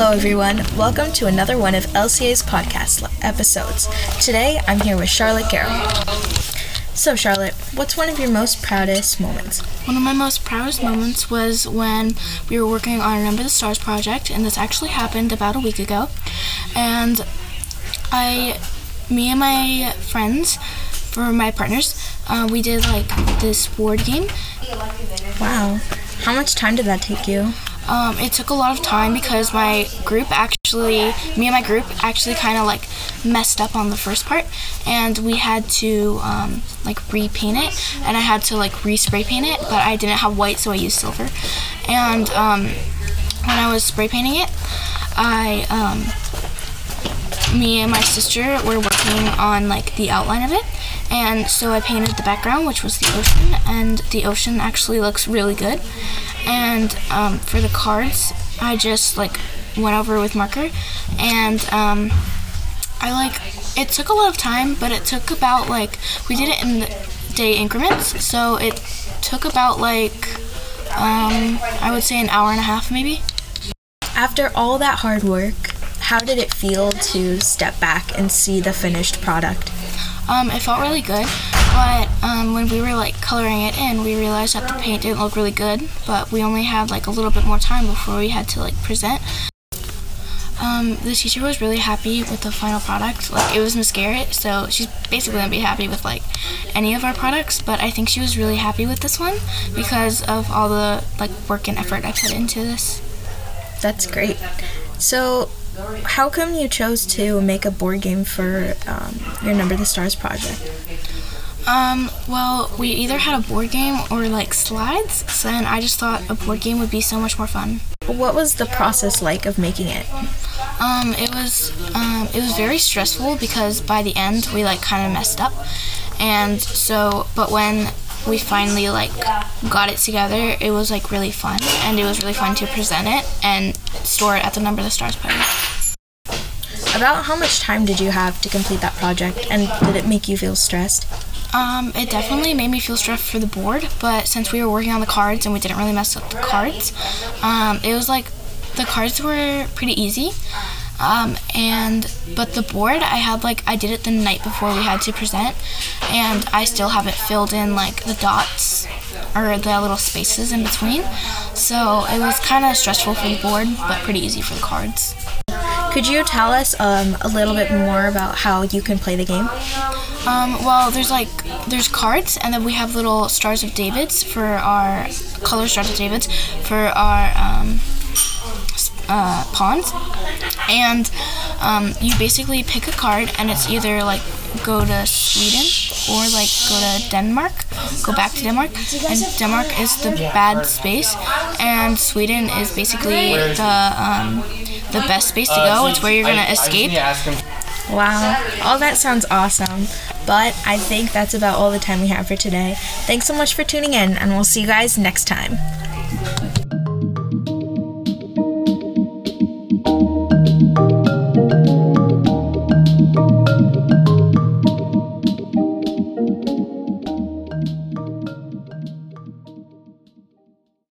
Hello, everyone. Welcome to another one of LCA's podcast episodes. Today, I'm here with Charlotte Garrow. So, Charlotte, what's one of your most proudest moments? One of my most proudest moments was when we were working on Number the Stars project, and this actually happened about a week ago. And I, me and my friends, for my partners, uh, we did like this board game. Wow. How much time did that take you? Um, it took a lot of time because my group actually, me and my group actually kind of like messed up on the first part, and we had to um, like repaint it, and I had to like respray paint it, but I didn't have white, so I used silver. And um, when I was spray painting it, I um, me and my sister were working on like the outline of it and so i painted the background which was the ocean and the ocean actually looks really good and um, for the cards i just like went over with marker and um, i like it took a lot of time but it took about like we did it in day increments so it took about like um, i would say an hour and a half maybe After all that hard work, how did it feel to step back and see the finished product? Um, it felt really good, but um, when we were like coloring it in, we realized that the paint didn't look really good. But we only had like a little bit more time before we had to like present. Um, the teacher was really happy with the final product. Like it was Garrett, so she's basically gonna be happy with like any of our products. But I think she was really happy with this one because of all the like work and effort I put into this. That's great. So, how come you chose to make a board game for um, your Number the Stars project? Um, well, we either had a board game or like slides, so then I just thought a board game would be so much more fun. What was the process like of making it? Um, it was um, it was very stressful because by the end we like kind of messed up, and so but when we finally like got it together, it was like really fun, and it was really fun to present it and store it at the Number of the Stars party. About how much time did you have to complete that project, and did it make you feel stressed? Um, it definitely made me feel stressed for the board, but since we were working on the cards and we didn't really mess up the cards, um, it was like the cards were pretty easy. Um, and but the board I had like I did it the night before we had to present, and I still haven't filled in like the dots or the little spaces in between. So it was kind of stressful for the board, but pretty easy for the cards. Could you tell us um, a little bit more about how you can play the game? Um, well, there's like there's cards, and then we have little stars of David's for our color stars of David's for our um, uh, pawns, and um, you basically pick a card, and it's either like go to Sweden or like go to Denmark, go back to Denmark, and Denmark is the bad space, and Sweden is basically the um, the best space to go. It's where you're gonna escape. Wow, all that sounds awesome. But I think that's about all the time we have for today. Thanks so much for tuning in, and we'll see you guys next time.